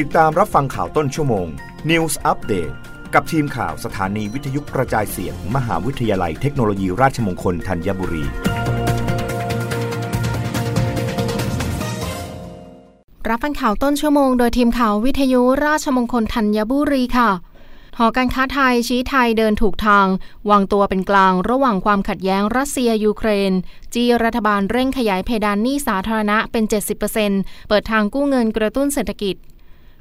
ติดตามรับฟังข่าวต้นชั่วโมง News Update กับทีมข่าวสถานีวิทยุกระจายเสียง มหาวิทยาลัยเทคโนโลยีราชมงคลธัญบุรี รับฟังข่าวต้นชั่วโมง โดยทีมข่าววิทยุราชมงคลธัญบุรีค่ะหอการค้าไทยชี้ไทยเดินถูกทาง วางตัวเป็นกลางระหว่างความขัดแย้งรัสเซียยูเครน จีรัฐบาลเร่งขยายเพดานหนี้สาธารณะเป็น 70%เปิดทางกู้เงินกระตุ้นเศรษฐกิจ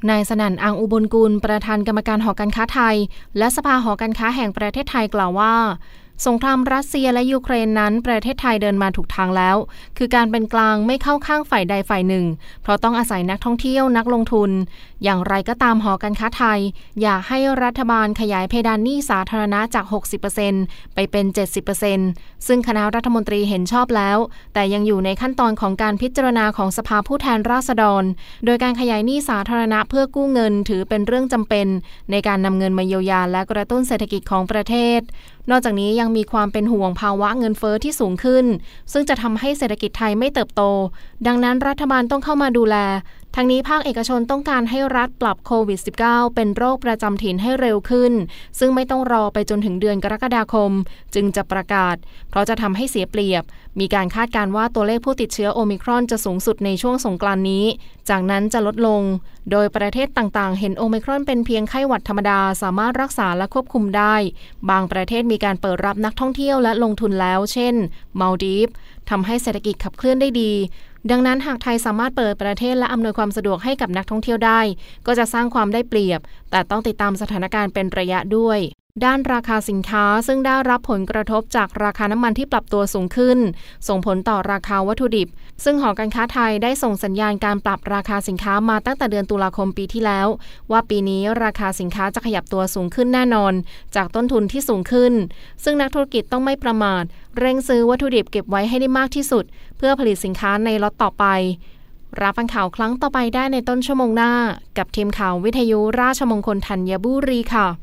นายสนั่นอังอุบลกุลประธานกรรมการหอการค้าไทย และสภาหอการค้าแห่งประเทศไทยกล่าวว่า สงครามรัสเซียและยูเครนนั้นประเทศไทยเดินมาถูกทางแล้ว คือการเป็นกลางไม่เข้าข้างฝ่ายใดฝ่ายหนึ่ง เพราะต้องอาศัยนักท่องเที่ยวนักลงทุน อย่างไรก็ตามหอการค้าไทย อยากให้รัฐบาลขยายเพดานหนี้สาธารณะจาก 60%ไปเป็น 70%ซึ่งคณะรัฐมนตรีเห็นชอบแล้ว แต่ยังอยู่ในขั้นตอนของการพิจารณาของสภาผู้แทนราษฎร โดยการขยายหนี้สาธารณะเพื่อกู้เงินถือเป็นเรื่องจำเป็น ในการนำเงินมาเยียวยาและกระตุ้นเศรษฐกิจของประเทศ นอกจากนี้ยังมีความเป็นห่วงภาวะเงินเฟอ้อที่สูงขึ้น ซึ่งจะทำให้เศรษฐกิจไทยไม่เติบโต ดังนั้นรัฐบาลต้องเข้ามาดูแล ทั้งนี้ภาคเอกชนต้องการให้รัฐปรับโควิด -19 เป็นโรคประจำถิ่นให้เร็วขึ้น ซึ่งไม่ต้องรอไปจนถึงเดือนกรกฎาคม จึงจะประกาศ เพราะจะทำให้เสียเปรียบ มีการคาดการว่าตัวเลขผู้ติดเชื้อโอมิครอนจะสูงสุดในช่วงสงกรานนี้ จากนั้นจะลดลง โดยประเทศต่างๆ เห็นโอมิครอนเป็นเพียงไข้หวัดธรรมดาสามารถรักษาและควบคุมได้ บางประเทศมีการเปิดรับนักท่องเที่ยวและลงทุนแล้ว เช่นมาลดีฟทำให้เศรษฐกิจขับเคลื่อนได้ดี ดังนั้นหากไทยสามารถเปิดประเทศและอำนวยความสะดวกให้กับนักท่องเที่ยวได้ ก็จะสร้างความได้เปรียบ แต่ต้องติดตามสถานการณ์เป็นระยะด้วย ด้านราคาสินค้าซึ่งได้รับผลกระทบจากราคาน้ำมันที่ปรับตัวสูงขึ้น ส่งผลต่อราคาวัตถุดิบ ซึ่งหอการค้าไทยได้ส่งสัญญาณการปรับราคาสินค้ามาตั้งแต่เดือนตุลาคมปีที่แล้ว ว่าปีนี้ราคาสินค้าจะขยับตัวสูงขึ้นแน่นอน จากต้นทุนที่สูงขึ้น ซึ่งนักธุรกิจต้องไม่ประมาท เร่งซื้อวัตถุดิบเก็บไว้ให้ได้มากที่สุด เพื่อผลิตสินค้าในล็อตต่อไปรับฟังข่าวครั้งต่อไปได้ในต้นชั่วโมงหน้า กับทีมข่าววิทยุราชมงคลธัญบุรีค่ะ